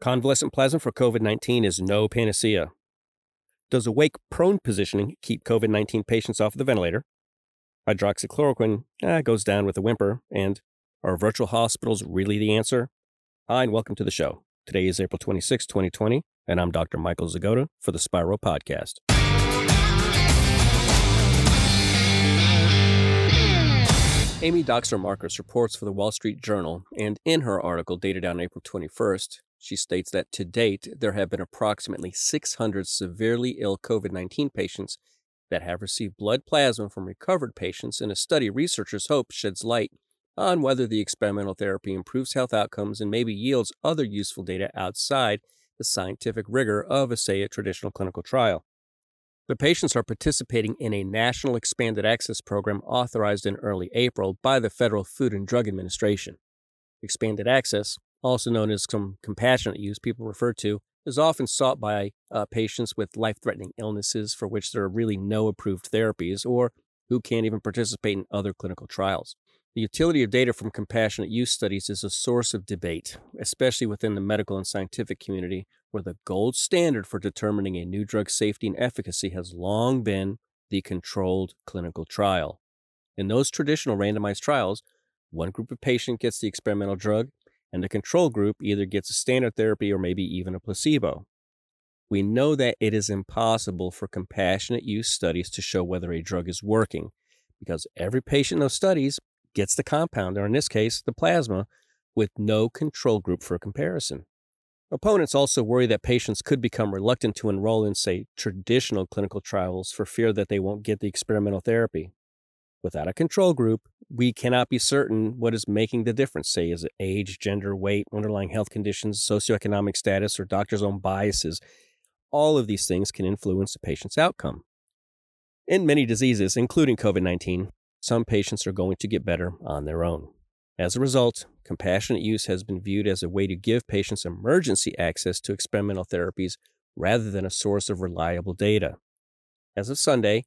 Convalescent plasma for COVID 19 is no panacea. Does awake prone positioning keep COVID 19 patients off the ventilator? Hydroxychloroquine eh, goes down with a whimper. And are virtual hospitals really the answer? Hi, and welcome to the show. Today is April 26, 2020, and I'm Dr. Michael Zagoda for the Spiro Podcast. Amy Dockser Marcus reports for the Wall Street Journal, and in her article dated on April 21st, she states that to date, there have been approximately 600 severely ill COVID 19 patients that have received blood plasma from recovered patients in a study researchers hope sheds light on whether the experimental therapy improves health outcomes and maybe yields other useful data outside the scientific rigor of, a, say, a traditional clinical trial. The patients are participating in a national expanded access program authorized in early April by the Federal Food and Drug Administration. Expanded access, also known as some compassionate use, people refer to, is often sought by uh, patients with life threatening illnesses for which there are really no approved therapies or who can't even participate in other clinical trials. The utility of data from compassionate use studies is a source of debate, especially within the medical and scientific community, where the gold standard for determining a new drug's safety and efficacy has long been the controlled clinical trial. In those traditional randomized trials, one group of patients gets the experimental drug, and the control group either gets a standard therapy or maybe even a placebo. We know that it is impossible for compassionate use studies to show whether a drug is working because every patient in those studies gets the compound, or in this case, the plasma, with no control group for comparison. Opponents also worry that patients could become reluctant to enroll in, say, traditional clinical trials for fear that they won't get the experimental therapy. Without a control group, we cannot be certain what is making the difference. Say, is it age, gender, weight, underlying health conditions, socioeconomic status, or doctor's own biases? All of these things can influence a patient's outcome. In many diseases, including COVID 19, some patients are going to get better on their own. As a result, compassionate use has been viewed as a way to give patients emergency access to experimental therapies rather than a source of reliable data. As of Sunday,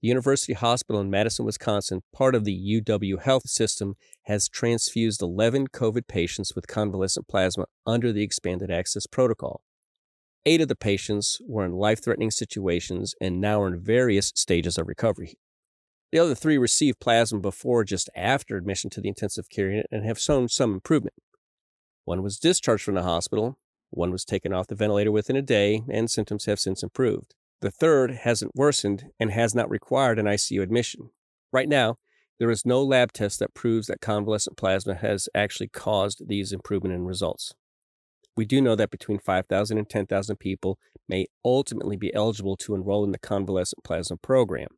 the University Hospital in Madison, Wisconsin, part of the UW Health System, has transfused 11 COVID patients with convalescent plasma under the expanded access protocol. Eight of the patients were in life threatening situations and now are in various stages of recovery. The other three received plasma before just after admission to the intensive care unit and have shown some improvement. One was discharged from the hospital, one was taken off the ventilator within a day, and symptoms have since improved. The third hasn't worsened and has not required an ICU admission. Right now, there is no lab test that proves that convalescent plasma has actually caused these improvement in results. We do know that between 5,000 and 10,000 people may ultimately be eligible to enroll in the convalescent plasma program.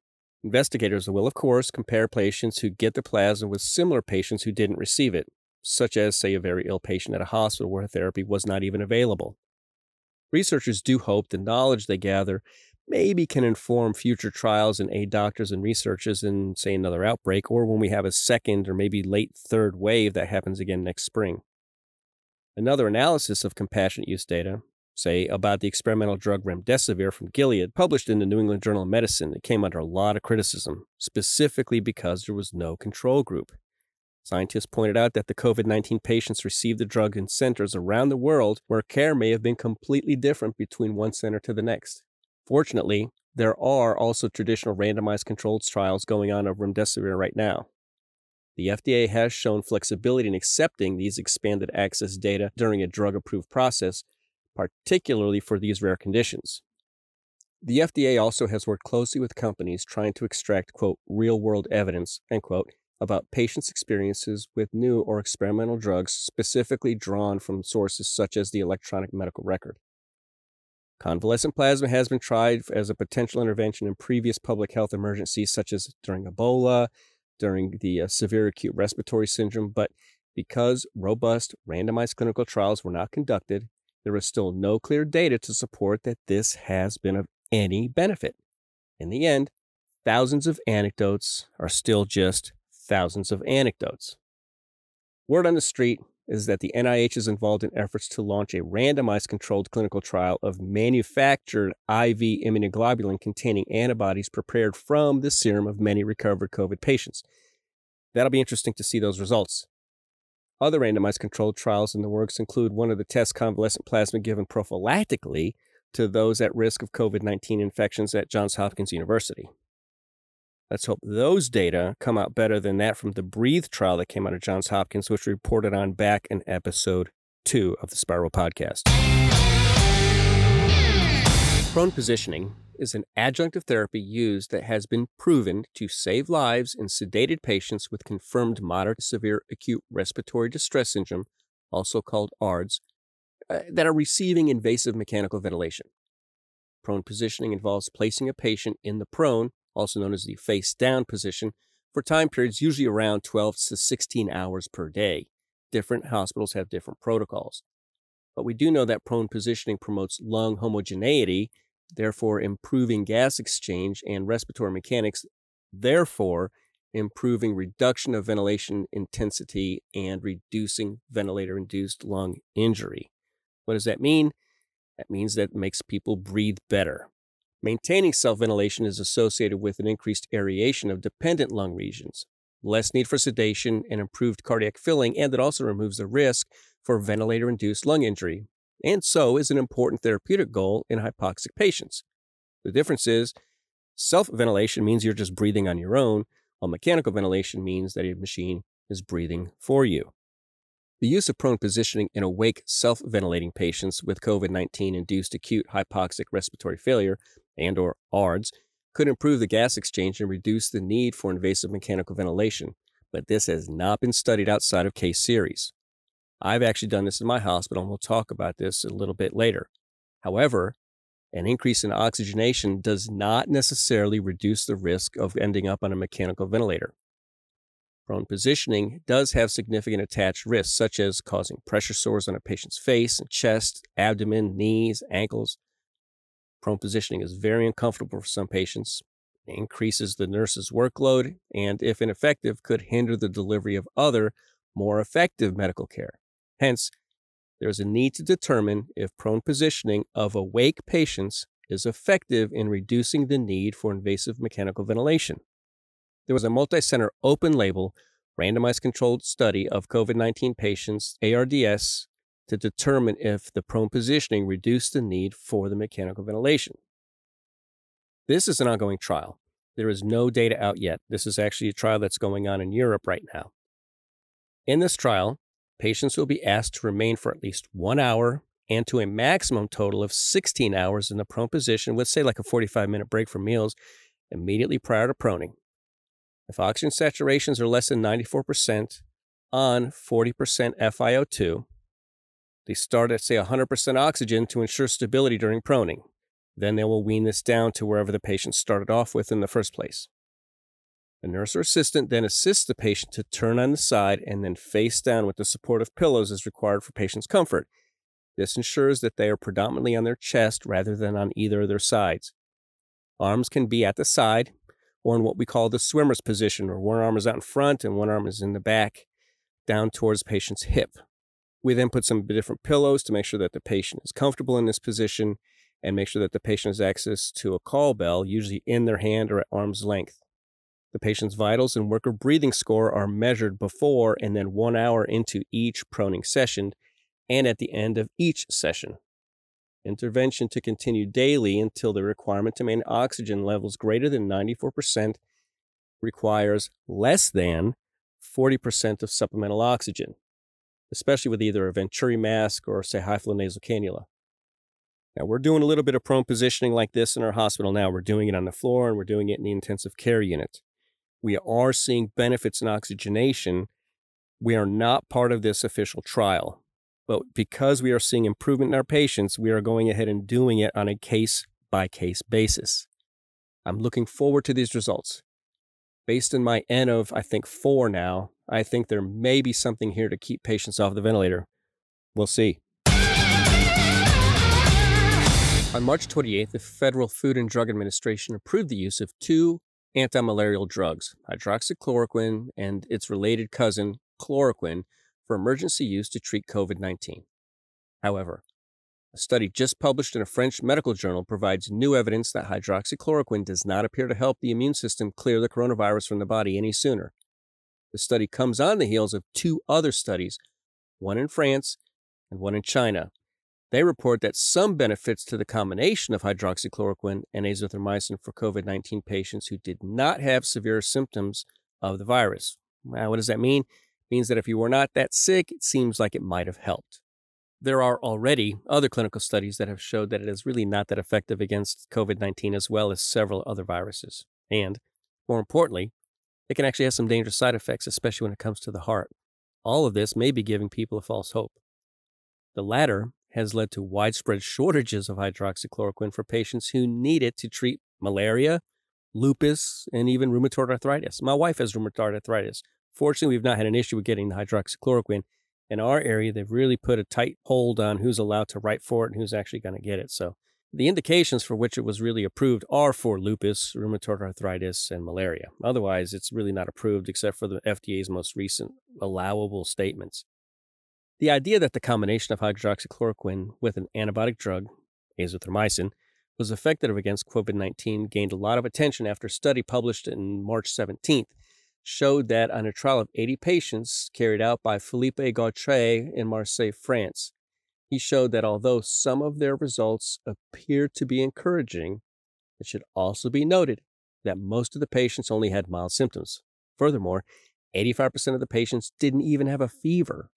Investigators will, of course, compare patients who get the plasma with similar patients who didn't receive it, such as, say, a very ill patient at a hospital where therapy was not even available. Researchers do hope the knowledge they gather maybe can inform future trials and aid doctors and researchers in, say, another outbreak or when we have a second or maybe late third wave that happens again next spring. Another analysis of compassionate use data say, about the experimental drug remdesivir from Gilead, published in the New England Journal of Medicine. It came under a lot of criticism, specifically because there was no control group. Scientists pointed out that the COVID 19 patients received the drug in centers around the world where care may have been completely different between one center to the next. Fortunately, there are also traditional randomized controlled trials going on of remdesivir right now. The FDA has shown flexibility in accepting these expanded access data during a drug approved process, particularly for these rare conditions. The FDA also has worked closely with companies trying to extract, quote, real world evidence, end quote, about patients' experiences with new or experimental drugs specifically drawn from sources such as the electronic medical record. Convalescent plasma has been tried as a potential intervention in previous public health emergencies, such as during Ebola, during the uh, severe acute respiratory syndrome, but because robust randomized clinical trials were not conducted, there is still no clear data to support that this has been of any benefit. In the end, thousands of anecdotes are still just thousands of anecdotes. Word on the street is that the NIH is involved in efforts to launch a randomized controlled clinical trial of manufactured IV immunoglobulin containing antibodies prepared from the serum of many recovered COVID patients. That'll be interesting to see those results. Other randomized controlled trials in the works include one of the test convalescent plasma given prophylactically to those at risk of COVID 19 infections at Johns Hopkins University. Let's hope those data come out better than that from the Breathe trial that came out of Johns Hopkins, which we reported on back in episode two of the Spiral podcast. Prone positioning is an adjunctive therapy used that has been proven to save lives in sedated patients with confirmed moderate to severe acute respiratory distress syndrome, also called ARDS, uh, that are receiving invasive mechanical ventilation. Prone positioning involves placing a patient in the prone, also known as the face down position, for time periods usually around 12 to 16 hours per day. Different hospitals have different protocols. But we do know that prone positioning promotes lung homogeneity, therefore improving gas exchange and respiratory mechanics, therefore improving reduction of ventilation intensity and reducing ventilator induced lung injury. What does that mean? That means that makes people breathe better. Maintaining self ventilation is associated with an increased aeration of dependent lung regions, less need for sedation, and improved cardiac filling, and it also removes the risk for ventilator induced lung injury, and so is an important therapeutic goal in hypoxic patients. The difference is self ventilation means you're just breathing on your own, while mechanical ventilation means that a machine is breathing for you. The use of prone positioning in awake self ventilating patients with COVID 19 induced acute hypoxic respiratory failure and or ARDS could improve the gas exchange and reduce the need for invasive mechanical ventilation, but this has not been studied outside of case series. I've actually done this in my hospital, and we'll talk about this a little bit later. However, an increase in oxygenation does not necessarily reduce the risk of ending up on a mechanical ventilator. Prone positioning does have significant attached risks, such as causing pressure sores on a patient's face and chest, abdomen, knees, ankles. Prone positioning is very uncomfortable for some patients, it increases the nurse's workload, and if ineffective, could hinder the delivery of other, more effective medical care. Hence, there is a need to determine if prone positioning of awake patients is effective in reducing the need for invasive mechanical ventilation. There was a multi center open label randomized controlled study of COVID 19 patients, ARDS, to determine if the prone positioning reduced the need for the mechanical ventilation. This is an ongoing trial. There is no data out yet. This is actually a trial that's going on in Europe right now. In this trial, patients will be asked to remain for at least one hour and to a maximum total of 16 hours in the prone position with, say, like a 45 minute break for meals immediately prior to proning. If oxygen saturations are less than 94% on 40% FiO2, they start at, say, 100% oxygen to ensure stability during proning. Then they will wean this down to wherever the patient started off with in the first place. The nurse or assistant then assists the patient to turn on the side and then face down with the support of pillows as required for patient's comfort. This ensures that they are predominantly on their chest rather than on either of their sides. Arms can be at the side, or in what we call the swimmer's position, where one arm is out in front and one arm is in the back, down towards patient's hip. We then put some different pillows to make sure that the patient is comfortable in this position and make sure that the patient has access to a call bell, usually in their hand or at arm's length. The patient's vitals and worker breathing score are measured before and then one hour into each proning session and at the end of each session. Intervention to continue daily until the requirement to maintain oxygen levels greater than 94% requires less than 40% of supplemental oxygen, especially with either a Venturi mask or, say, high flow nasal cannula. Now, we're doing a little bit of prone positioning like this in our hospital now. We're doing it on the floor and we're doing it in the intensive care unit. We are seeing benefits in oxygenation. We are not part of this official trial. But because we are seeing improvement in our patients, we are going ahead and doing it on a case by case basis. I'm looking forward to these results. Based on my N of, I think, four now, I think there may be something here to keep patients off the ventilator. We'll see. On March 28th, the Federal Food and Drug Administration approved the use of two antimalarial drugs, hydroxychloroquine and its related cousin, chloroquine, for emergency use to treat COVID 19. However, a study just published in a French medical journal provides new evidence that hydroxychloroquine does not appear to help the immune system clear the coronavirus from the body any sooner. The study comes on the heels of two other studies, one in France and one in China. They report that some benefits to the combination of hydroxychloroquine and azithromycin for COVID 19 patients who did not have severe symptoms of the virus. Now, what does that mean? It means that if you were not that sick, it seems like it might have helped. There are already other clinical studies that have showed that it is really not that effective against COVID 19 as well as several other viruses. And more importantly, it can actually have some dangerous side effects, especially when it comes to the heart. All of this may be giving people a false hope. The latter has led to widespread shortages of hydroxychloroquine for patients who need it to treat malaria, lupus, and even rheumatoid arthritis. My wife has rheumatoid arthritis. Fortunately, we've not had an issue with getting the hydroxychloroquine. In our area, they've really put a tight hold on who's allowed to write for it and who's actually going to get it. So the indications for which it was really approved are for lupus, rheumatoid arthritis, and malaria. Otherwise, it's really not approved except for the FDA's most recent allowable statements. The idea that the combination of hydroxychloroquine with an antibiotic drug, azithromycin, was effective against COVID 19 gained a lot of attention after a study published in March 17th showed that on a trial of 80 patients carried out by Philippe Gautret in Marseille, France, he showed that although some of their results appeared to be encouraging, it should also be noted that most of the patients only had mild symptoms. Furthermore, 85% of the patients didn't even have a fever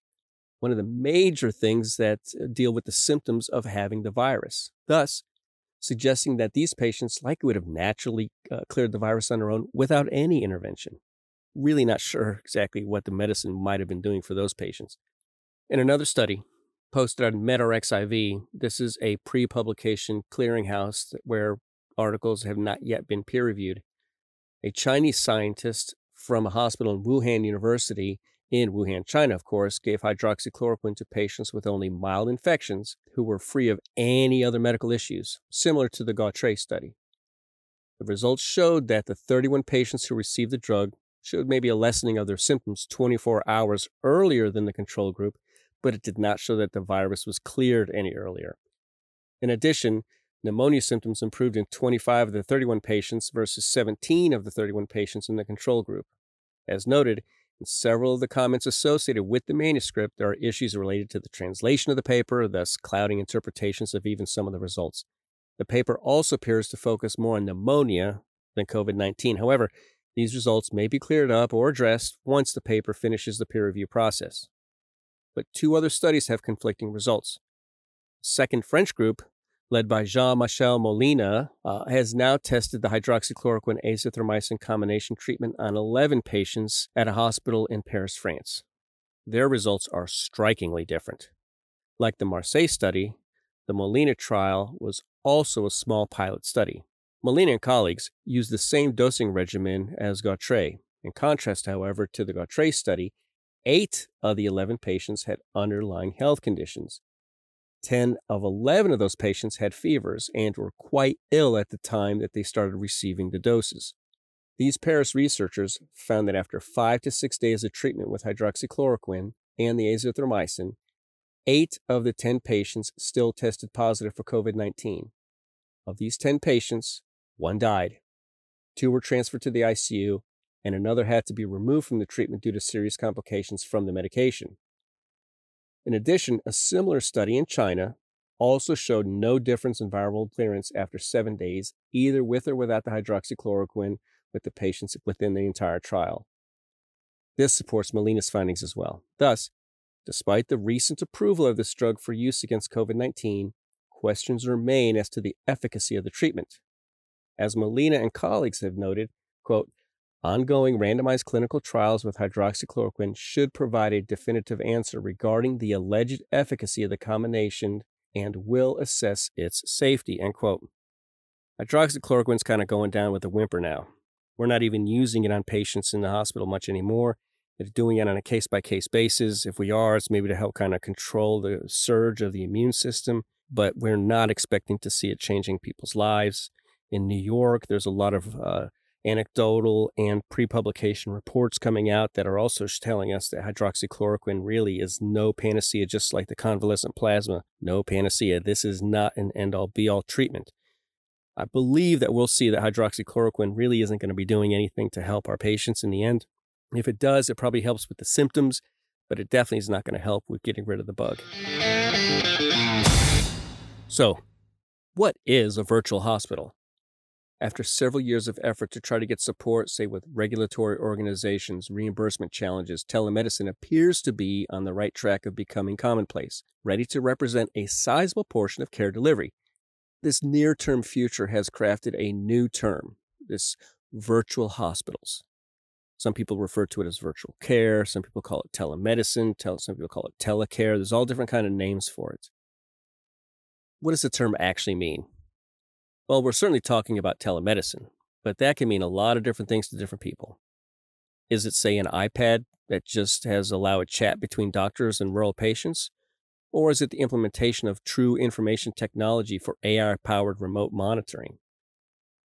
one of the major things that uh, deal with the symptoms of having the virus, thus suggesting that these patients likely would have naturally uh, cleared the virus on their own without any intervention. Really not sure exactly what the medicine might have been doing for those patients. In another study posted on medRxiv, this is a pre publication clearinghouse where articles have not yet been peer reviewed. A Chinese scientist from a hospital in Wuhan University in Wuhan, China, of course, gave hydroxychloroquine to patients with only mild infections who were free of any other medical issues, similar to the Gautret study. The results showed that the 31 patients who received the drug showed maybe a lessening of their symptoms 24 hours earlier than the control group, but it did not show that the virus was cleared any earlier. In addition, pneumonia symptoms improved in 25 of the 31 patients versus 17 of the 31 patients in the control group. As noted, in several of the comments associated with the manuscript, there are issues related to the translation of the paper, thus clouding interpretations of even some of the results. The paper also appears to focus more on pneumonia than COVID 19. However, these results may be cleared up or addressed once the paper finishes the peer review process. But two other studies have conflicting results. Second French group led by Jean Michel Molina, uh, has now tested the hydroxychloroquine azithromycin combination treatment on 11 patients at a hospital in Paris, France. Their results are strikingly different. Like the Marseille study, the Molina trial was also a small pilot study. Molina and colleagues used the same dosing regimen as Gautret. In contrast, however, to the Gautret study, eight of the 11 patients had underlying health conditions, 10 of 11 of those patients had fevers and were quite ill at the time that they started receiving the doses. These Paris researchers found that after five to six days of treatment with hydroxychloroquine and the azithromycin, eight of the 10 patients still tested positive for COVID 19. Of these 10 patients, one died. Two were transferred to the ICU, and another had to be removed from the treatment due to serious complications from the medication. In addition, a similar study in China also showed no difference in viral clearance after seven days, either with or without the hydroxychloroquine with the patients within the entire trial. This supports Molina's findings as well. Thus, despite the recent approval of this drug for use against COVID 19, questions remain as to the efficacy of the treatment. As Molina and colleagues have noted, quote, Ongoing randomized clinical trials with hydroxychloroquine should provide a definitive answer regarding the alleged efficacy of the combination and will assess its safety. End quote. Hydroxychloroquine's kind of going down with a whimper now. We're not even using it on patients in the hospital much anymore. They're doing it on a case by case basis. If we are, it's maybe to help kind of control the surge of the immune system, but we're not expecting to see it changing people's lives. In New York, there's a lot of uh, anecdotal and pre publication reports coming out that are also telling us that hydroxychloroquine really is no panacea, just like the convalescent plasma. No panacea. This is not an end all be all treatment. I believe that we'll see that hydroxychloroquine really isn't going to be doing anything to help our patients in the end. If it does, it probably helps with the symptoms, but it definitely is not going to help with getting rid of the bug. So, what is a virtual hospital? After several years of effort to try to get support, say with regulatory organizations, reimbursement challenges, telemedicine appears to be on the right track of becoming commonplace, ready to represent a sizable portion of care delivery. This near term future has crafted a new term, this virtual hospitals. Some people refer to it as virtual care, some people call it telemedicine, some people call it telecare. There's all different kind of names for it. What does the term actually mean? Well, we're certainly talking about telemedicine, but that can mean a lot of different things to different people. Is it, say, an iPad that just has allowed a chat between doctors and rural patients? Or is it the implementation of true information technology for AI powered remote monitoring?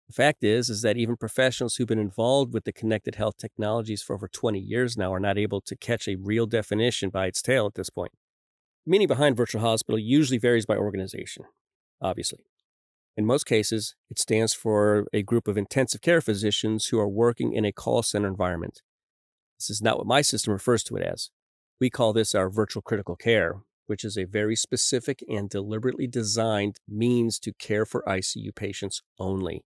The fact is, is that even professionals who've been involved with the connected health technologies for over 20 years now are not able to catch a real definition by its tail at this point. The meaning behind virtual hospital usually varies by organization, obviously. In most cases, it stands for a group of intensive care physicians who are working in a call center environment. This is not what my system refers to it as. We call this our virtual critical care, which is a very specific and deliberately designed means to care for ICU patients only.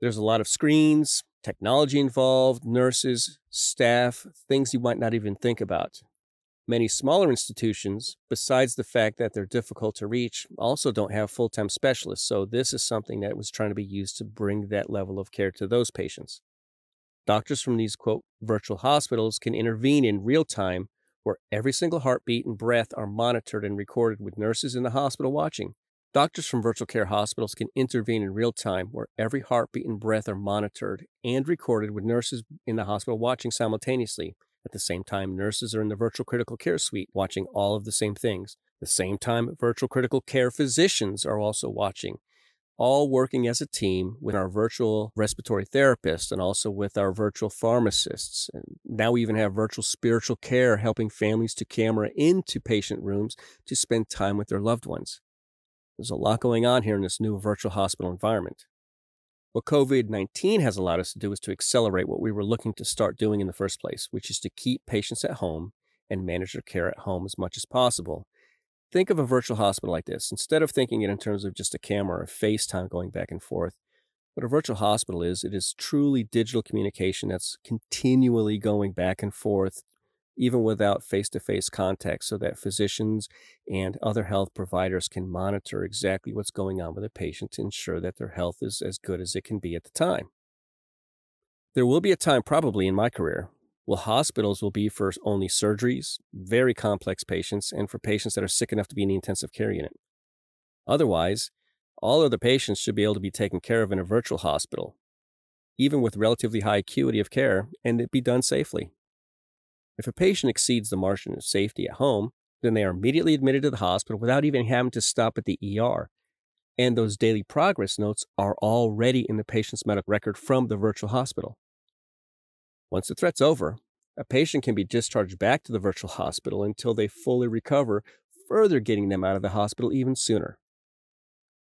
There's a lot of screens, technology involved, nurses, staff, things you might not even think about. Many smaller institutions, besides the fact that they're difficult to reach, also don't have full time specialists. So, this is something that was trying to be used to bring that level of care to those patients. Doctors from these, quote, virtual hospitals can intervene in real time where every single heartbeat and breath are monitored and recorded with nurses in the hospital watching. Doctors from virtual care hospitals can intervene in real time where every heartbeat and breath are monitored and recorded with nurses in the hospital watching simultaneously. At the same time, nurses are in the virtual critical care suite watching all of the same things. At the same time, virtual critical care physicians are also watching, all working as a team with our virtual respiratory therapists and also with our virtual pharmacists. And now we even have virtual spiritual care helping families to camera into patient rooms to spend time with their loved ones. There's a lot going on here in this new virtual hospital environment. What COVID 19 has allowed us to do is to accelerate what we were looking to start doing in the first place, which is to keep patients at home and manage their care at home as much as possible. Think of a virtual hospital like this. Instead of thinking it in terms of just a camera or FaceTime going back and forth, what a virtual hospital is, it is truly digital communication that's continually going back and forth even without face to face contact, so that physicians and other health providers can monitor exactly what's going on with a patient to ensure that their health is as good as it can be at the time. There will be a time, probably in my career, well, hospitals will be for only surgeries, very complex patients, and for patients that are sick enough to be in the intensive care unit. Otherwise, all other patients should be able to be taken care of in a virtual hospital, even with relatively high acuity of care, and it be done safely. If a patient exceeds the margin of safety at home, then they are immediately admitted to the hospital without even having to stop at the ER. And those daily progress notes are already in the patient's medical record from the virtual hospital. Once the threat's over, a patient can be discharged back to the virtual hospital until they fully recover, further getting them out of the hospital even sooner.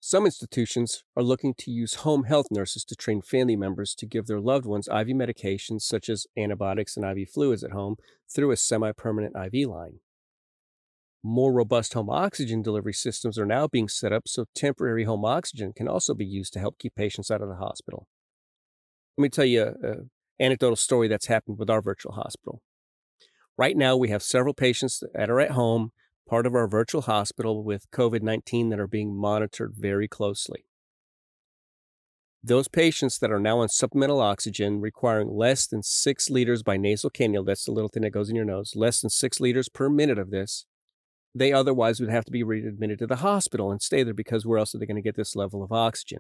Some institutions are looking to use home health nurses to train family members to give their loved ones IV medications such as antibiotics and IV fluids at home through a semi permanent IV line. More robust home oxygen delivery systems are now being set up so temporary home oxygen can also be used to help keep patients out of the hospital. Let me tell you an anecdotal story that's happened with our virtual hospital. Right now, we have several patients that are at home part of our virtual hospital with COVID 19 that are being monitored very closely. Those patients that are now on supplemental oxygen requiring less than six liters by nasal cannula, that's the little thing that goes in your nose, less than six liters per minute of this, they otherwise would have to be readmitted to the hospital and stay there because where else are they going to get this level of oxygen?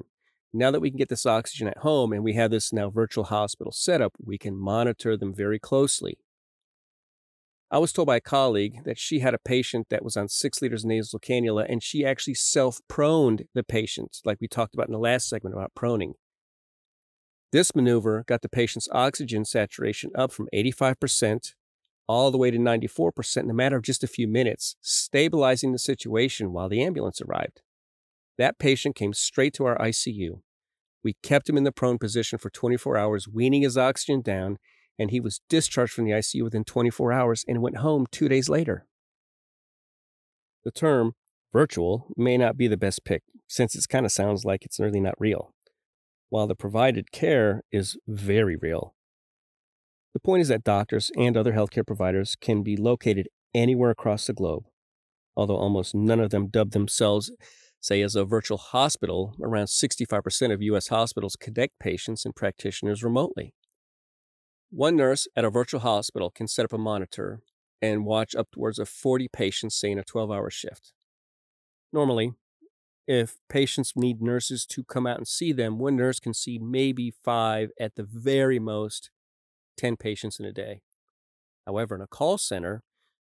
Now that we can get this oxygen at home and we have this now virtual hospital setup, we can monitor them very closely. I was told by a colleague that she had a patient that was on six liters nasal cannula and she actually self proned the patient, like we talked about in the last segment about proning. This maneuver got the patient's oxygen saturation up from 85% all the way to 94% in a matter of just a few minutes, stabilizing the situation while the ambulance arrived. That patient came straight to our ICU. We kept him in the prone position for 24 hours, weaning his oxygen down and he was discharged from the ICU within 24 hours and went home two days later. The term virtual may not be the best pick since it kind of sounds like it's really not real, while the provided care is very real. The point is that doctors and other healthcare providers can be located anywhere across the globe, although almost none of them dub themselves, say, as a virtual hospital. Around 65% of U.S. hospitals connect patients and practitioners remotely. One nurse at a virtual hospital can set up a monitor and watch upwards of 40 patients, say, in a 12 hour shift. Normally, if patients need nurses to come out and see them, one nurse can see maybe five, at the very most, 10 patients in a day. However, in a call center,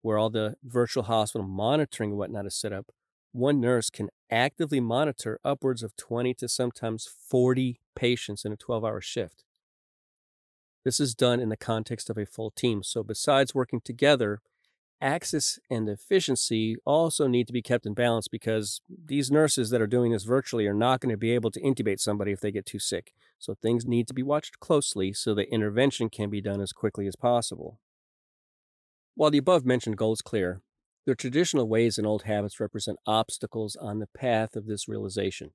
where all the virtual hospital monitoring and whatnot is set up, one nurse can actively monitor upwards of 20 to sometimes 40 patients in a 12 hour shift. This is done in the context of a full team. So, besides working together, access and efficiency also need to be kept in balance because these nurses that are doing this virtually are not going to be able to intubate somebody if they get too sick. So, things need to be watched closely so that intervention can be done as quickly as possible. While the above mentioned goal is clear, the traditional ways and old habits represent obstacles on the path of this realization.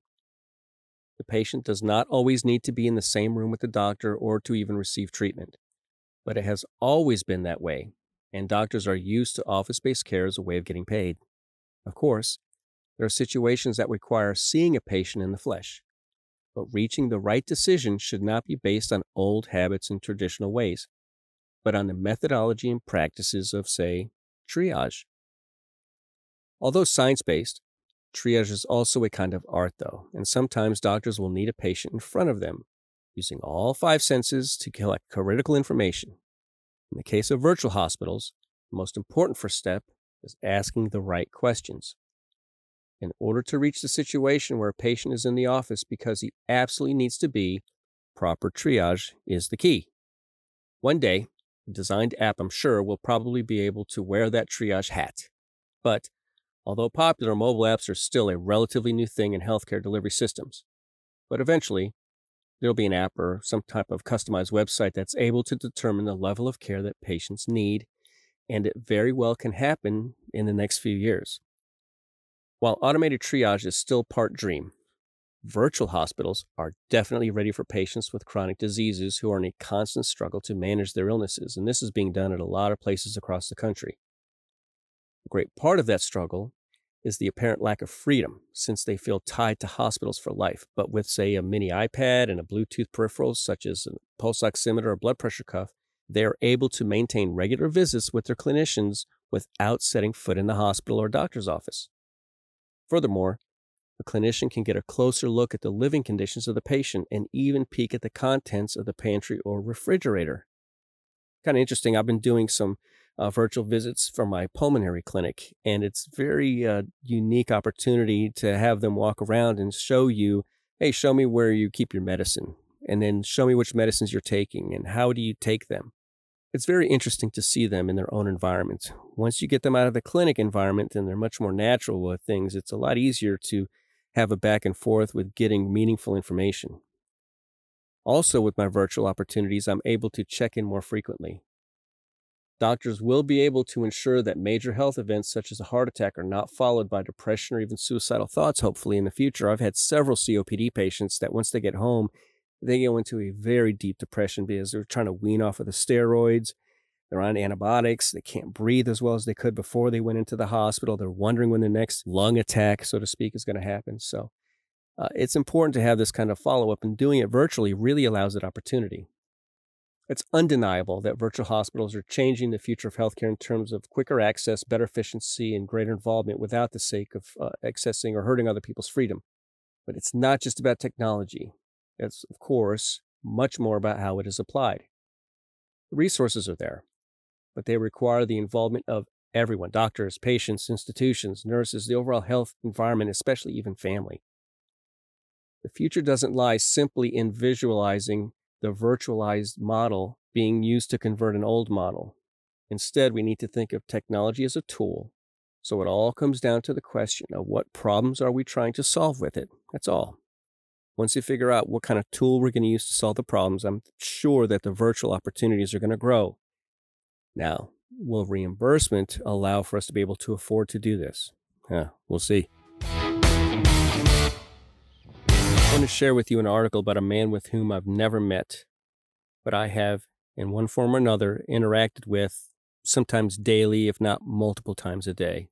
The patient does not always need to be in the same room with the doctor or to even receive treatment. But it has always been that way, and doctors are used to office based care as a way of getting paid. Of course, there are situations that require seeing a patient in the flesh, but reaching the right decision should not be based on old habits and traditional ways, but on the methodology and practices of, say, triage. Although science based, Triage is also a kind of art, though, and sometimes doctors will need a patient in front of them, using all five senses to collect critical information. In the case of virtual hospitals, the most important first step is asking the right questions. In order to reach the situation where a patient is in the office because he absolutely needs to be, proper triage is the key. One day, a designed app, I'm sure, will probably be able to wear that triage hat. But Although popular, mobile apps are still a relatively new thing in healthcare delivery systems. But eventually, there'll be an app or some type of customized website that's able to determine the level of care that patients need, and it very well can happen in the next few years. While automated triage is still part dream, virtual hospitals are definitely ready for patients with chronic diseases who are in a constant struggle to manage their illnesses, and this is being done at a lot of places across the country. A great part of that struggle is the apparent lack of freedom, since they feel tied to hospitals for life. But with, say, a mini iPad and a Bluetooth peripheral, such as a pulse oximeter or blood pressure cuff, they are able to maintain regular visits with their clinicians without setting foot in the hospital or doctor's office. Furthermore, a clinician can get a closer look at the living conditions of the patient and even peek at the contents of the pantry or refrigerator. Kind of interesting. I've been doing some uh, virtual visits from my pulmonary clinic. And it's very uh, unique opportunity to have them walk around and show you, hey, show me where you keep your medicine, and then show me which medicines you're taking and how do you take them. It's very interesting to see them in their own environment. Once you get them out of the clinic environment then they're much more natural with things, it's a lot easier to have a back and forth with getting meaningful information. Also, with my virtual opportunities, I'm able to check in more frequently. Doctors will be able to ensure that major health events such as a heart attack are not followed by depression or even suicidal thoughts, hopefully, in the future. I've had several COPD patients that once they get home, they go into a very deep depression because they're trying to wean off of the steroids. They're on antibiotics. They can't breathe as well as they could before they went into the hospital. They're wondering when the next lung attack, so to speak, is going to happen. So uh, it's important to have this kind of follow up, and doing it virtually really allows that opportunity. It's undeniable that virtual hospitals are changing the future of healthcare in terms of quicker access, better efficiency, and greater involvement without the sake of uh, accessing or hurting other people's freedom. But it's not just about technology. It's, of course, much more about how it is applied. The resources are there, but they require the involvement of everyone doctors, patients, institutions, nurses, the overall health environment, especially even family. The future doesn't lie simply in visualizing the virtualized model being used to convert an old model. Instead, we need to think of technology as a tool. So it all comes down to the question of what problems are we trying to solve with it? That's all. once you figure out what kind of tool we're going to use to solve the problems, I'm sure that the virtual opportunities are going to grow. Now, will reimbursement allow for us to be able to afford to do this? Yeah, we'll see. Want to share with you an article about a man with whom I've never met, but I have, in one form or another, interacted with sometimes daily, if not multiple times a day.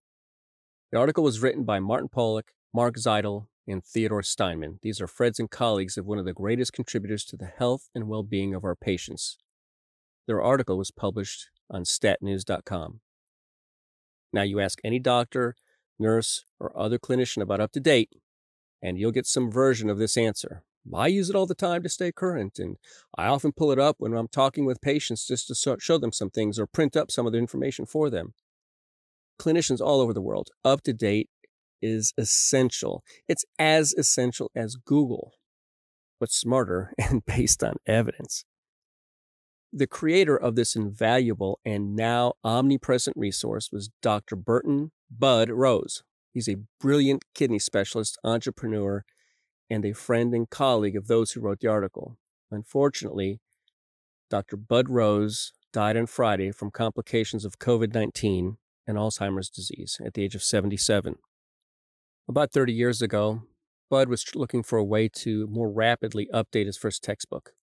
The article was written by Martin Pollak, Mark Zeidel, and Theodore Steinman. These are friends and colleagues of one of the greatest contributors to the health and well being of our patients. Their article was published on statnews.com. Now, you ask any doctor, nurse, or other clinician about up to date, and you'll get some version of this answer. I use it all the time to stay current, and I often pull it up when I'm talking with patients just to show them some things or print up some of the information for them. Clinicians all over the world, up to date is essential. It's as essential as Google, but smarter and based on evidence. The creator of this invaluable and now omnipresent resource was Dr. Burton Bud Rose. He's a brilliant kidney specialist, entrepreneur, and a friend and colleague of those who wrote the article. Unfortunately, Dr. Bud Rose died on Friday from complications of COVID 19 and Alzheimer's disease at the age of 77. About 30 years ago, Bud was looking for a way to more rapidly update his first textbook.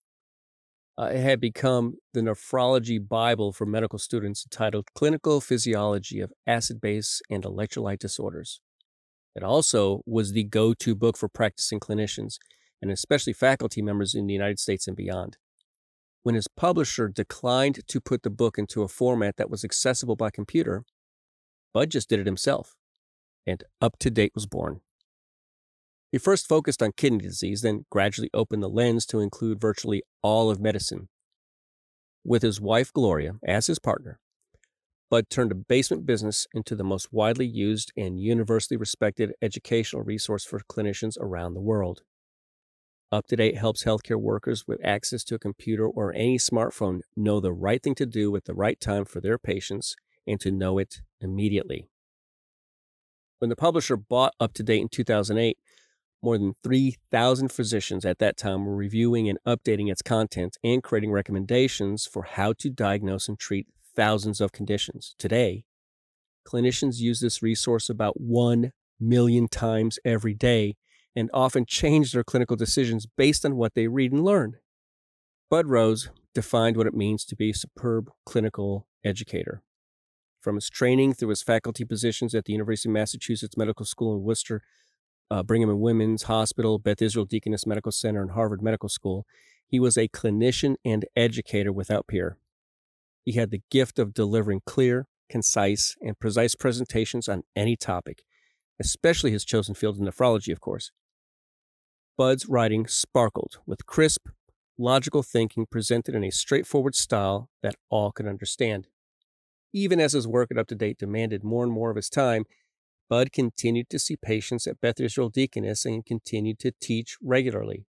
Uh, it had become the nephrology Bible for medical students entitled Clinical Physiology of Acid Base and Electrolyte Disorders. It also was the go to book for practicing clinicians, and especially faculty members in the United States and beyond. When his publisher declined to put the book into a format that was accessible by computer, Bud just did it himself and Up to Date was born. He first focused on kidney disease, then gradually opened the lens to include virtually all of medicine. With his wife Gloria as his partner, Bud turned a basement business into the most widely used and universally respected educational resource for clinicians around the world. Up to Date helps healthcare workers with access to a computer or any smartphone know the right thing to do at the right time for their patients and to know it immediately. When the publisher bought Up to Date in 2008, more than 3,000 physicians at that time were reviewing and updating its content and creating recommendations for how to diagnose and treat thousands of conditions. Today, clinicians use this resource about 1 million times every day and often change their clinical decisions based on what they read and learn. Bud Rose defined what it means to be a superb clinical educator. From his training through his faculty positions at the University of Massachusetts Medical School in Worcester, uh, Brigham and Women's Hospital, Beth Israel Deaconess Medical Center, and Harvard Medical School, he was a clinician and educator without peer. He had the gift of delivering clear, concise, and precise presentations on any topic, especially his chosen field of nephrology, of course. Bud's writing sparkled with crisp, logical thinking presented in a straightforward style that all could understand. Even as his work at Up to Date demanded more and more of his time, Bud continued to see patients at Beth Israel Deaconess and continued to teach regularly.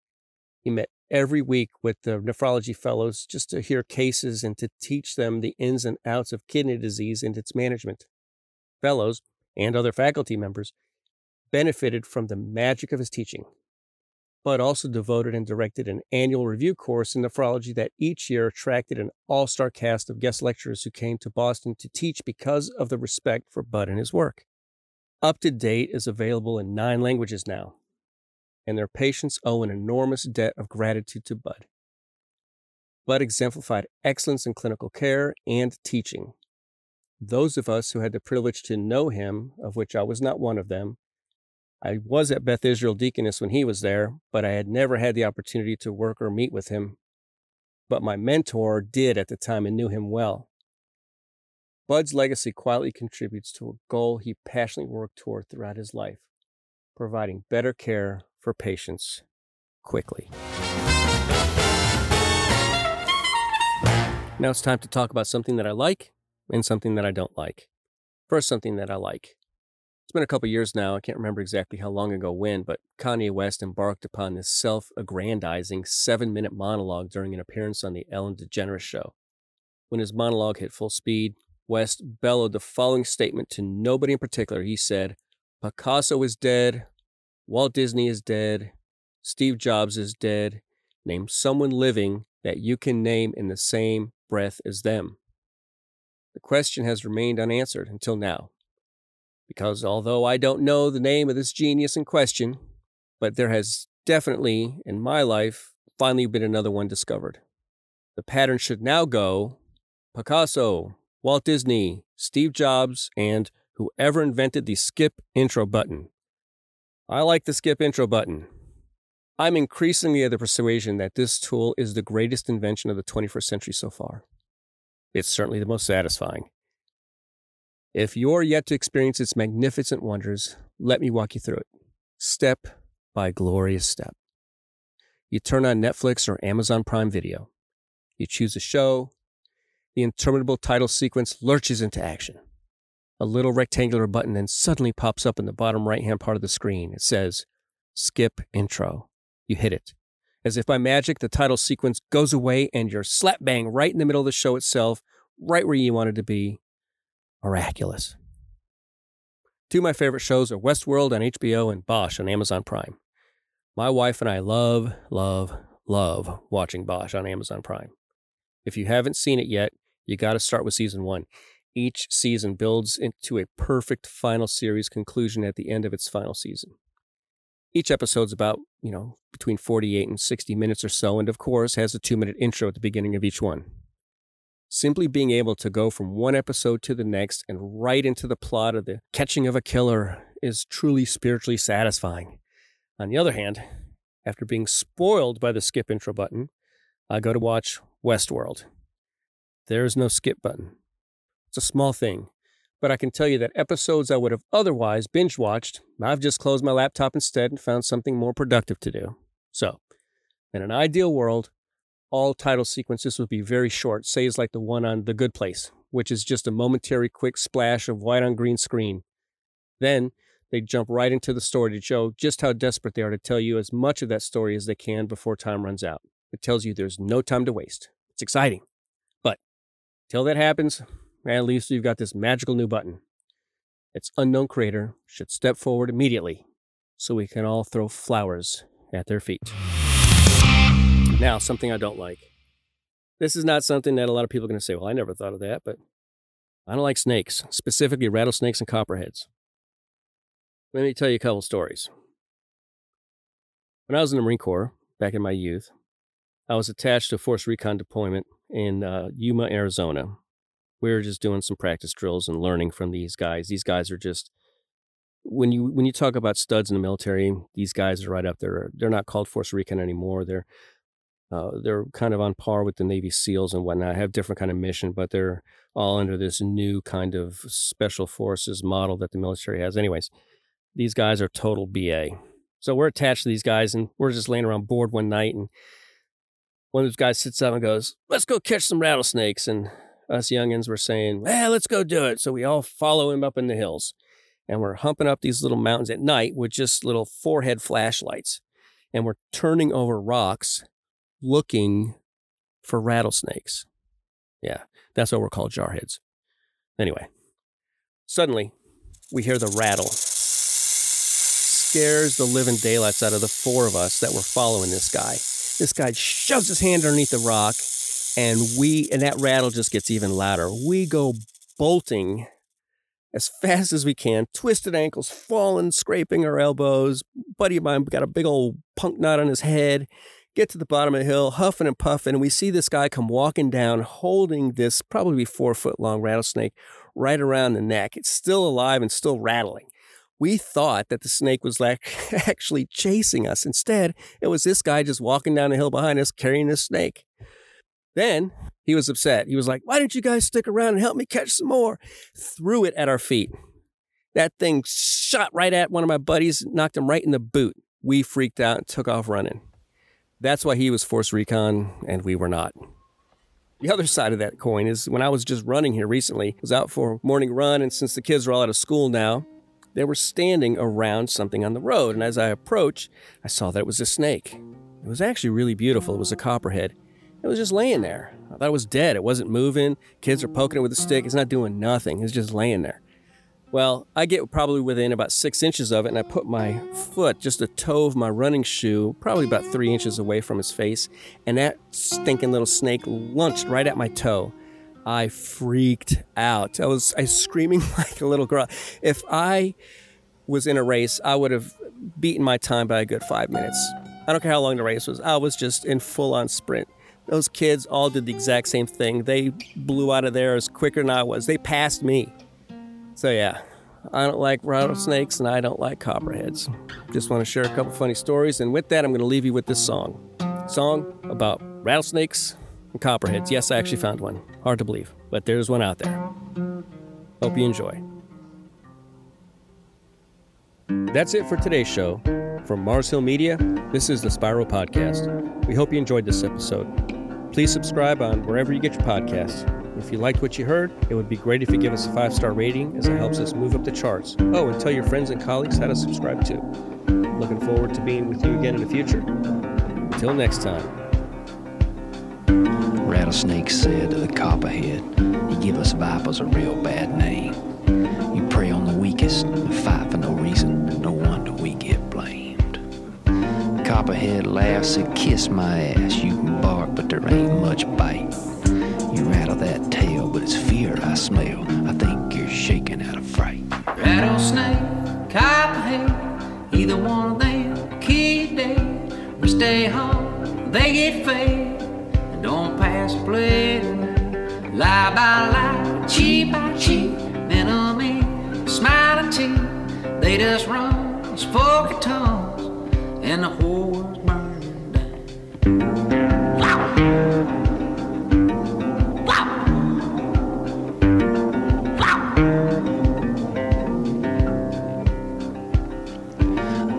He met every week with the nephrology fellows just to hear cases and to teach them the ins and outs of kidney disease and its management. Fellows and other faculty members benefited from the magic of his teaching but also devoted and directed an annual review course in nephrology that each year attracted an all star cast of guest lecturers who came to Boston to teach because of the respect for Bud and his work. Up to Date is available in nine languages now, and their patients owe an enormous debt of gratitude to Bud. Bud exemplified excellence in clinical care and teaching. Those of us who had the privilege to know him, of which I was not one of them, I was at Beth Israel Deaconess when he was there, but I had never had the opportunity to work or meet with him. But my mentor did at the time and knew him well. Bud's legacy quietly contributes to a goal he passionately worked toward throughout his life providing better care for patients quickly. Now it's time to talk about something that I like and something that I don't like. First, something that I like. It's been a couple years now. I can't remember exactly how long ago when, but Kanye West embarked upon this self aggrandizing seven minute monologue during an appearance on The Ellen DeGeneres Show. When his monologue hit full speed, West bellowed the following statement to nobody in particular. He said, Picasso is dead, Walt Disney is dead, Steve Jobs is dead. Name someone living that you can name in the same breath as them. The question has remained unanswered until now. Because although I don't know the name of this genius in question, but there has definitely, in my life, finally been another one discovered. The pattern should now go Picasso, Walt Disney, Steve Jobs, and whoever invented the skip intro button. I like the skip intro button. I'm increasingly of the persuasion that this tool is the greatest invention of the 21st century so far. It's certainly the most satisfying. If you're yet to experience its magnificent wonders, let me walk you through it, step by glorious step. You turn on Netflix or Amazon Prime Video. You choose a show. The interminable title sequence lurches into action. A little rectangular button then suddenly pops up in the bottom right hand part of the screen. It says, Skip Intro. You hit it. As if by magic, the title sequence goes away and you're slap bang right in the middle of the show itself, right where you wanted to be. Miraculous. Two of my favorite shows are Westworld on HBO and Bosch on Amazon Prime. My wife and I love, love, love watching Bosch on Amazon Prime. If you haven't seen it yet, you got to start with season one. Each season builds into a perfect final series conclusion at the end of its final season. Each episode's about, you know, between 48 and 60 minutes or so, and of course has a two minute intro at the beginning of each one. Simply being able to go from one episode to the next and right into the plot of the catching of a killer is truly spiritually satisfying. On the other hand, after being spoiled by the skip intro button, I go to watch Westworld. There is no skip button. It's a small thing, but I can tell you that episodes I would have otherwise binge watched, I've just closed my laptop instead and found something more productive to do. So, in an ideal world, all title sequences would be very short, say it's like the one on The Good Place, which is just a momentary quick splash of white on green screen. Then they jump right into the story to show just how desperate they are to tell you as much of that story as they can before time runs out. It tells you there's no time to waste. It's exciting. But till that happens, at least you've got this magical new button. Its unknown creator should step forward immediately so we can all throw flowers at their feet. Now, something I don't like. This is not something that a lot of people are going to say, well, I never thought of that, but I don't like snakes, specifically rattlesnakes and copperheads. Let me tell you a couple stories. When I was in the Marine Corps back in my youth, I was attached to a force recon deployment in uh, Yuma, Arizona, we were just doing some practice drills and learning from these guys. These guys are just when you when you talk about studs in the military, these guys are right up there. They're not called Force Recon anymore. They're uh, they're kind of on par with the Navy SEALs and whatnot. Have different kind of mission, but they're all under this new kind of special forces model that the military has. Anyways, these guys are total BA. So we're attached to these guys, and we're just laying around bored one night, and one of those guys sits up and goes, "Let's go catch some rattlesnakes." And us youngins were saying, well, let's go do it. So we all follow him up in the hills. And we're humping up these little mountains at night with just little forehead flashlights. And we're turning over rocks looking for rattlesnakes. Yeah, that's what we're called jarheads. Anyway, suddenly we hear the rattle. Scares the living daylights out of the four of us that were following this guy. This guy shoves his hand underneath the rock and we and that rattle just gets even louder. We go bolting as fast as we can, twisted ankles, falling, scraping our elbows. Buddy of mine got a big old punk knot on his head. Get to the bottom of the hill, huffing and puffing, and we see this guy come walking down, holding this probably four foot long rattlesnake right around the neck. It's still alive and still rattling. We thought that the snake was like actually chasing us. Instead, it was this guy just walking down the hill behind us carrying this snake. Then he was upset. He was like, Why didn't you guys stick around and help me catch some more? Threw it at our feet. That thing shot right at one of my buddies, knocked him right in the boot. We freaked out and took off running. That's why he was force recon and we were not. The other side of that coin is when I was just running here recently, I was out for a morning run, and since the kids are all out of school now, they were standing around something on the road. And as I approached, I saw that it was a snake. It was actually really beautiful. It was a copperhead. It was just laying there. I thought it was dead. It wasn't moving. Kids are poking it with a stick. It's not doing nothing. It's just laying there. Well, I get probably within about six inches of it, and I put my foot, just the toe of my running shoe, probably about three inches away from his face, and that stinking little snake launched right at my toe. I freaked out. I was I was screaming like a little girl. If I was in a race, I would have beaten my time by a good five minutes. I don't care how long the race was. I was just in full on sprint. Those kids all did the exact same thing. They blew out of there as quicker than I was. They passed me. So yeah, I don't like rattlesnakes and I don't like copperheads. Just want to share a couple funny stories, and with that, I'm going to leave you with this song. Song about rattlesnakes and copperheads. Yes, I actually found one. Hard to believe, but there's one out there. Hope you enjoy. That's it for today's show. From Mars Hill Media, this is the Spiral Podcast. We hope you enjoyed this episode. Please subscribe on wherever you get your podcasts. If you liked what you heard, it would be great if you give us a five star rating as it helps us move up the charts. Oh, and tell your friends and colleagues how to subscribe too. Looking forward to being with you again in the future. Until next time. Rattlesnake said to the copperhead, You give us vipers a real bad name. You prey on the weakest and fight for no reason. No wonder we get blamed. Copperhead laughs and kiss my ass. You can bark, but there ain't much bite. You rattle that tail, but it's fear I smell. I think you're shaking out of fright. Rattlesnake, copperhead, either one of them, kid dead. We stay home, they get fed. And don't pass a plate. Lie by lie, cheat by cheat, enemy, smiling teeth. They just run forky tongues, and the whole world's burning down. Wow.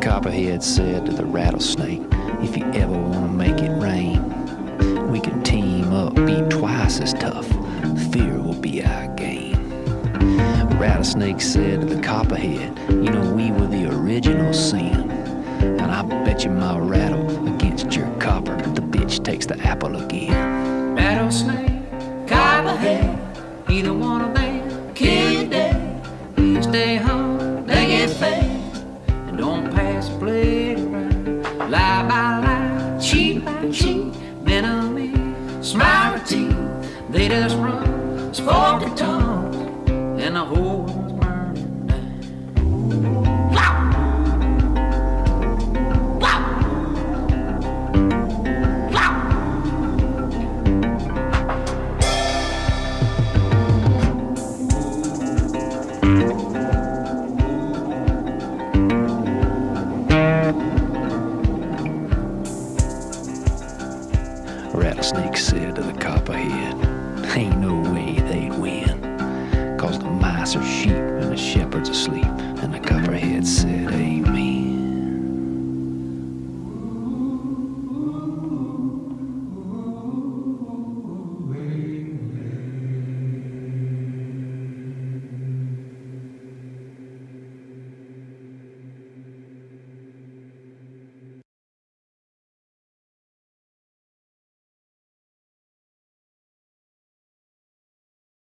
Copperhead said to the rattlesnake, If you ever want to make it rain, be twice as tough. Fear will be our game. Rattlesnake said to the copperhead, You know, we were the original sin. And I bet you my rattle against your copper, the bitch takes the apple again. Rattlesnake, copperhead, either one of them, kid dead. You stay home, they get fed, and don't pass a Just run, forky tongues, and the whole